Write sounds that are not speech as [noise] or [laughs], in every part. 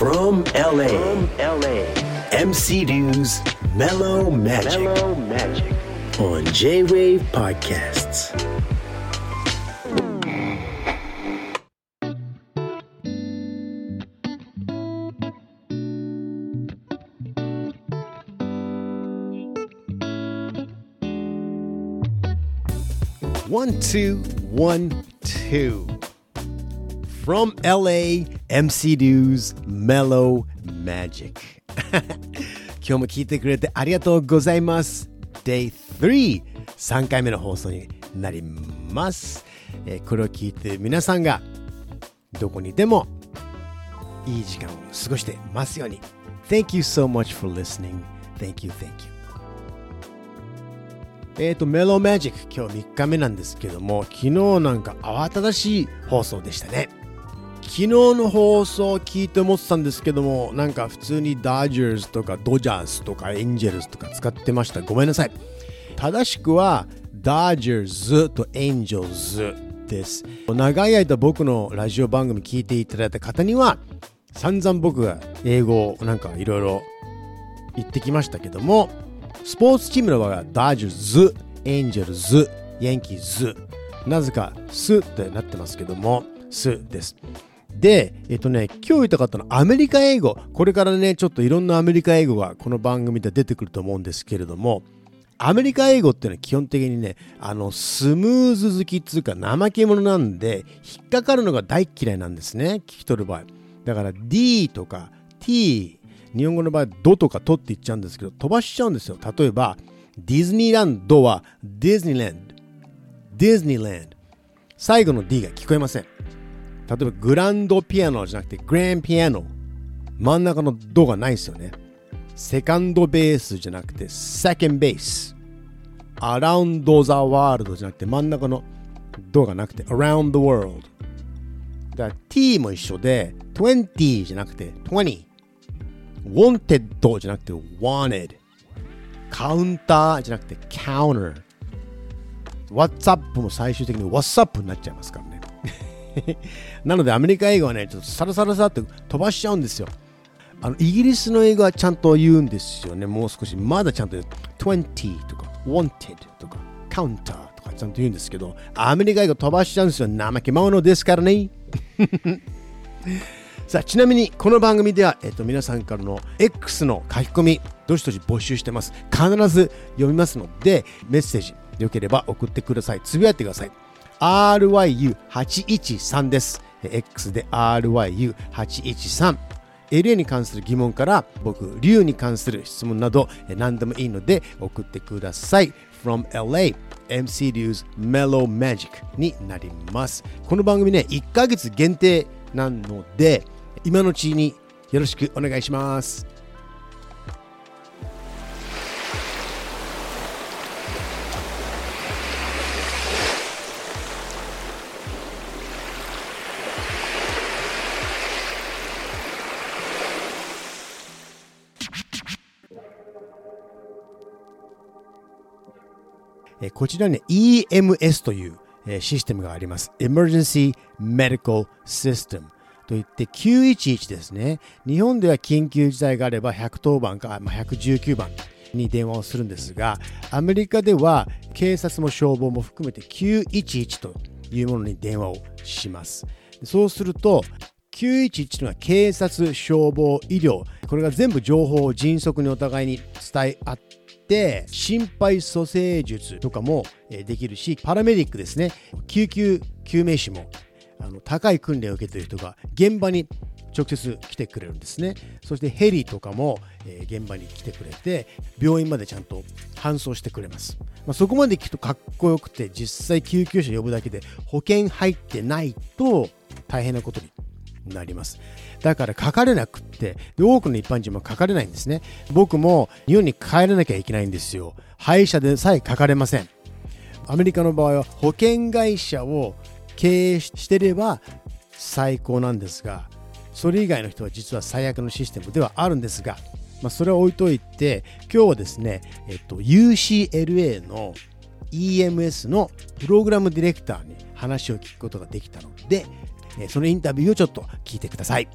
From LA, from LA, MC Dew's Mellow Magic, Mellow Magic. on J Wave Podcasts. One, two, one, two. From LA, MC Dew's Mellow Magic. [laughs] 今日も聞いてくれてありがとうございます。Day 3、3回目の放送になります。えーこれを聞いて皆さんがどこにいてもいい時間を過ごしてますように。Thank you so much for listening. Thank you, thank you. えっ、と、メロマジック、今日3日目なんですけども、昨日なんか慌ただしい放送でしたね。昨日の放送を聞いて思ってたんですけども、なんか普通にダージャーズとかドジャースとかエンジェルスとか使ってました。ごめんなさい。正しくは、ダージャーズとエンジェルズです。長い間僕のラジオ番組聞いていただいた方には、散々僕が英語をなんかいろいろ言ってきましたけども、スポーツチームの場合はダージャーズ、エンジェルズ、ヤンキーズ、なぜかスってなってますけども、スです。で、えっとね、今日言いたかったのはアメリカ英語。これからね、ちょっといろんなアメリカ英語がこの番組で出てくると思うんですけれども、アメリカ英語っていうのは基本的にね、あの、スムーズ好きっつうか怠け者なんで、引っかかるのが大嫌いなんですね、聞き取る場合。だから D とか T、日本語の場合、ドとかトって言っちゃうんですけど、飛ばしちゃうんですよ。例えば、ディズニーランドはディズニーランド。ディズニーランド。最後の D が聞こえません。例えば、グランドピアノじゃなくて、グランピアノ。真ん中のドがないですよね。セカンドベースじゃなくて、セカンドベース。アラウンド・ザ・ワールドじゃなくて、真ん中のドがなくて、around the world。だから T も一緒で、20じゃなくて、20。wanted じゃなくて wanted カウンターじゃなくて counter WhatsApp も最終的に WhatsApp になっちゃいますからね [laughs] なのでアメリカ英語はねちょっとサラサラサラって飛ばしちゃうんですよ。あのイギリスの英語はちゃんと言うんですよね。もう少しまだちゃんと20とか wanted とか counter とかちゃんと言うんですけどアメリカ英語飛ばしちゃうんですよ。怠け者ですからね。[laughs] さあちなみにこの番組では、えっと、皆さんからの X の書き込みどしどし募集してます。必ず読みますのでメッセージよければ送ってください。つぶやいてください。RYU813 です X で RYU813 LA に関する疑問から僕、竜に関する質問など何でもいいので送ってください。From LA MC リューズ Mellow Magic になります。この番組ね、1ヶ月限定なので、今のうちによろしくお願いします。こちらにね EMS という、システムがあります。Emergency Medical System といって911ですね。日本では緊急事態があれば110番か、まあ、119番に電話をするんですが、アメリカでは警察も消防も含めて911というものに電話をします。そうすると、911というのは警察、消防、医療、これが全部情報を迅速にお互いに伝え合ってて、心肺蘇生術とかもできるし、パラメディックですね、救急救命士もあの高い訓練を受けている人が現場に直接来てくれるんですね。そしてヘリとかも、現場に来てくれて、病院までちゃんと搬送してくれます。まあ、そこまで聞くとかっこよくて、実際救急車呼ぶだけで保険入ってないと大変なことになります。だからかかれなくって、多くの一般人もかかれないんですね。僕も日本に帰らなきゃいけないんですよ。歯医者でさえかかれません。アメリカの場合は保険会社を経営してれば最高なんですが、それ以外の人は実は最悪のシステムではあるんですが、まあ、それは置いといて、今日はですね、えっと、UCLA の EMS のプログラムディレクターに話を聞くことができたので、えーそのインタビューをちょっと聞いてください。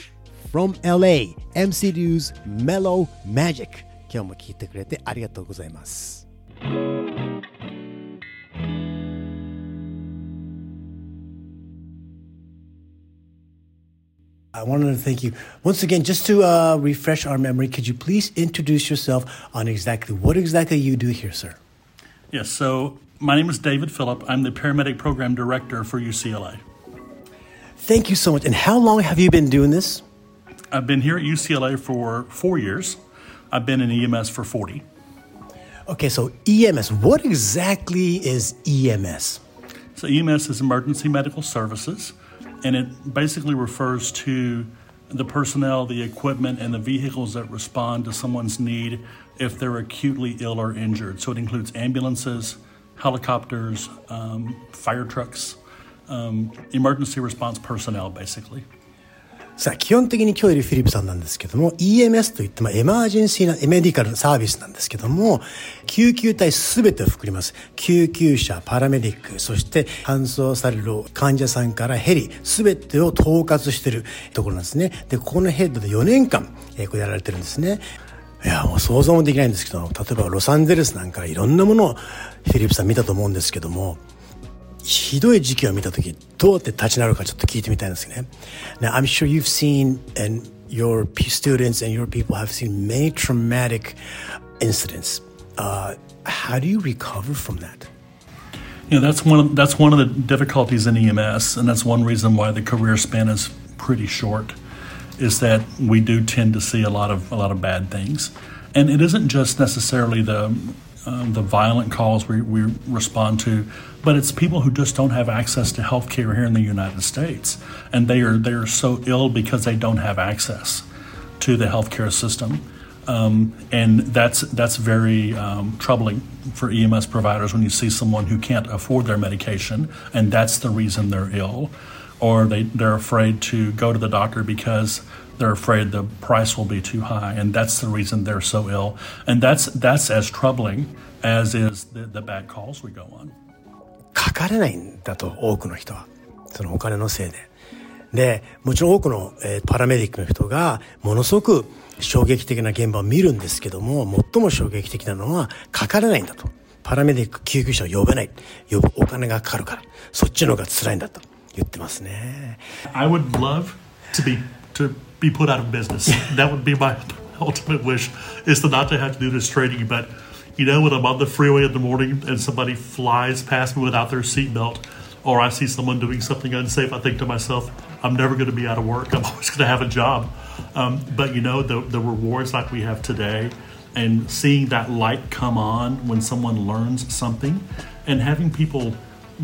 from LA MCDU's Mellow Magic 今日も聞いてくれてありがとうございます I wanted to thank you once again. Just to uh, refresh our memory, could you please introduce yourself on exactly what exactly you do here, sir? Yes, so my name is David Phillip. I'm the paramedic program director for UCLA. Thank you so much. And how long have you been doing this? I've been here at UCLA for four years. I've been in EMS for 40. Okay, so EMS, what exactly is EMS? So, EMS is Emergency Medical Services, and it basically refers to the personnel, the equipment, and the vehicles that respond to someone's need if they're acutely ill or injured. So, it includes ambulances, helicopters, um, fire trucks, emergency response personnel, basically. さあ、基本的に今日いるフィリップさんなんですけども、EMS といってもエマージェンシーなメディカルサービスなんですけども、救急隊すべてを含みます。救急車、パラメディック、そして搬送される患者さんからヘリ、すべてを統括しているところなんですね。で、ここのヘッドで4年間、えー、こうやられてるんですね。いや、もう想像もできないんですけど、例えばロサンゼルスなんかいろんなものをフィリップさん見たと思うんですけども、ひどい時期を見た時どうやって立ち直るかちょっと聞いてみたいんですね。Now, I'm sure you've seen and your students and your people have seen many traumatic incidents. Uh, how do you recover from that? You know, that's one of, that's one of the difficulties in EMS, and that's one reason why the career span is pretty short. Is that we do tend to see a lot of a lot of bad things, and it isn't just necessarily the um, the violent calls we, we respond to, but it's people who just don't have access to health care here in the United States. And they are, they are so ill because they don't have access to the healthcare system. Um, and that's, that's very um, troubling for EMS providers when you see someone who can't afford their medication, and that's the reason they're ill. Or they, they're afraid to go to the doctor because they're afraid the price will be too high, and that's the reason they're so ill. And that's that's as troubling as is the, the bad calls we go on. かかれないんだと多くの人はそのお金のせいで。でもちろん多くの、えー、パラメディックの人がものすごく衝撃的な現場を見るんですけども最も衝撃的なのはかかれないんだとパラメディック救急車を呼べない呼ぶお金がかかるからそっちの方が辛いんだと言ってますね I would love to be to be put out of business. [laughs] that would be my ultimate wish is to not to have to do this training. But you know, when I'm on the freeway in the morning and somebody flies past me without their seatbelt, or I see someone doing something unsafe, I think to myself, I'm never going to be out of work. I'm always [laughs] going to have a job. Um, but you know, the, the rewards like we have today, and seeing that light come on when someone learns something, and having people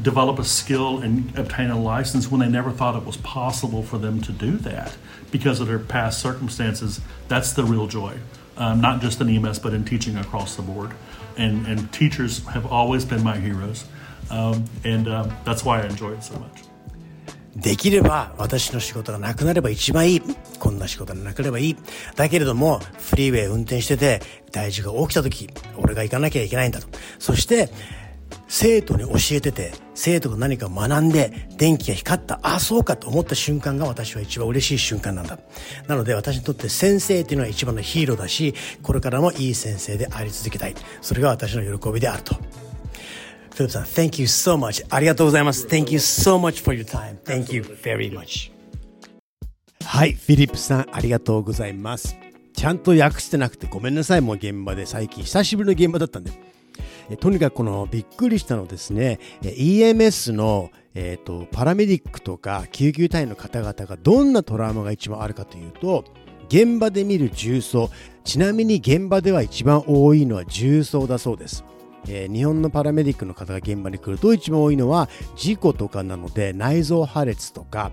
develop a skill and obtain a license when they never thought it was possible for them to do that because of their past circumstances, that's the real joy. Um, not just in EMS, but in teaching across the board. And, and teachers have always been my heroes. Um, and um, that's why I enjoy it so much. できれば私の仕事がなくなれば一番いい。こんな仕事がなければいい。だけれども、フリーウェイ運転してて、大事が起きた時、俺が行かなきゃいけないんだと。そして、 生徒に教えてて、生徒が何か学んで、電気が光った、ああ、そうかと思った瞬間が私は一番嬉しい瞬間なんだ。なので私にとって先生っていうのは一番のヒーローだし、これからもいい先生であり続けたい。それが私の喜びであると。フィリップさん、Thank you so much. ありがとうございます。Thank you so much for your time. Thank you very much. はい、フィリップさん、ありがとうございます。ちゃんと訳してなくてごめんなさい、もう現場で最近久しぶりの現場だったんで。とにかくこのびっくりしたのですね EMS の、えーと、パラメディックとか救急隊員の方々がどんなトラウマが一番あるかというと現場で見る重曹。ちなみに現場では一番多いのは重曹だそうです、えー、日本のパラメディックの方が現場に来ると一番多いのは事故とかなので内臓破裂とか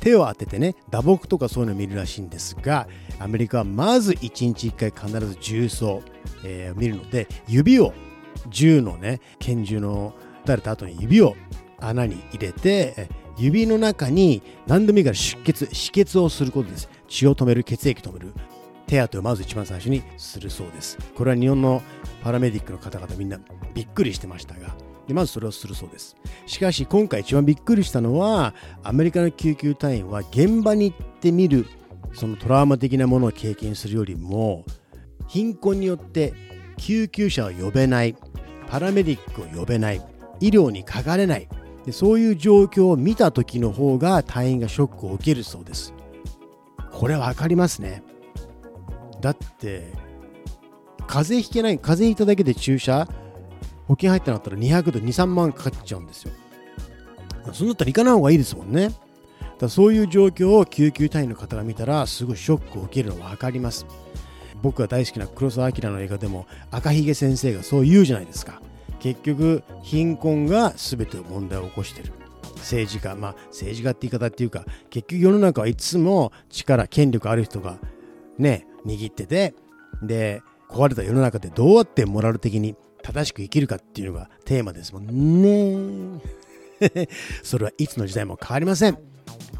手を当ててね打撲とかそういうのを見るらしいんですがアメリカはまず1日1回必ず重曹、えー、見るので指を銃のね拳銃の撃たれた後に指を穴に入れて指の中に何でもいいから出血止血をすることです。血を止める血液止める手当をまず一番最初にするそうです。これは日本のパラメディックの方々みんなびっくりしてましたがでまずそれをするそうです。しかし今回一番びっくりしたのはアメリカの救急隊員は現場に行ってみるそのトラウマ的なものを経験するよりも貧困によって救急車を呼べないパラメディックを呼べない医療にかかれないでそういう状況を見た時の方が隊員がショックを受けるそうです。これ分かりますね。だって風邪ひけない風邪ひいただけで注射保険入ってなったら200度23万かかっちゃうんですよ。そんなったら行かない方がいいですもんね。だそういう状況を救急隊員の方が見たらすごいショックを受けるの分かります。僕が大好きな黒澤明の映画でも赤ひげ先生がそう言うじゃないですか。結局貧困が全ての問題を起こしてる。政治家まあ政治家って言い方っていうか結局世の中はいつも力権力ある人がね握っててで壊れた世の中でどうやってモラル的に正しく生きるかっていうのがテーマですもんね。[laughs] それはいつの時代も変わりません。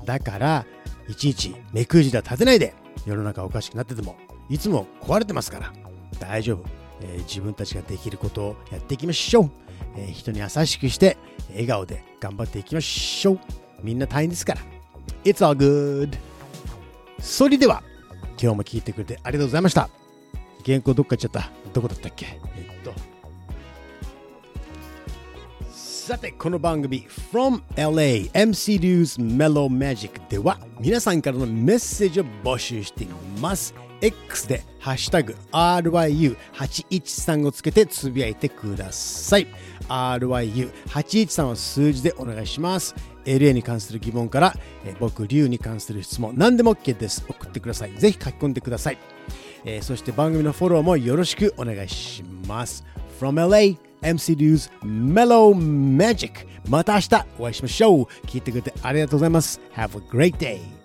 だからいちいち目くじら立てないで。世の中おかしくなっててもいつも壊れてますから。大丈夫、えー、自分たちができることをやっていきましょう、えー、人に優しくして笑顔で頑張っていきましょう。みんな大変ですから。It's all good. それでは今日も聞いてくれてありがとうございました。原稿どっか行っちゃった。どこだったっけ？さてこの番組 From LA MC News Mellow Magic では皆さんからのメッセージを募集しています。X でハッシュタグ RYU813 をつけてつぶやいてください。RYU813 は数字でお願いします。LA に関する疑問からえ僕、リュウに関する質問何でも OK です。送ってください。ぜひ書き込んでください、えー、そして番組のフォローもよろしくお願いします。From LA MC News Mellow Magic また明日お会いしましょう聞いてくれてありがとうございます Have a great day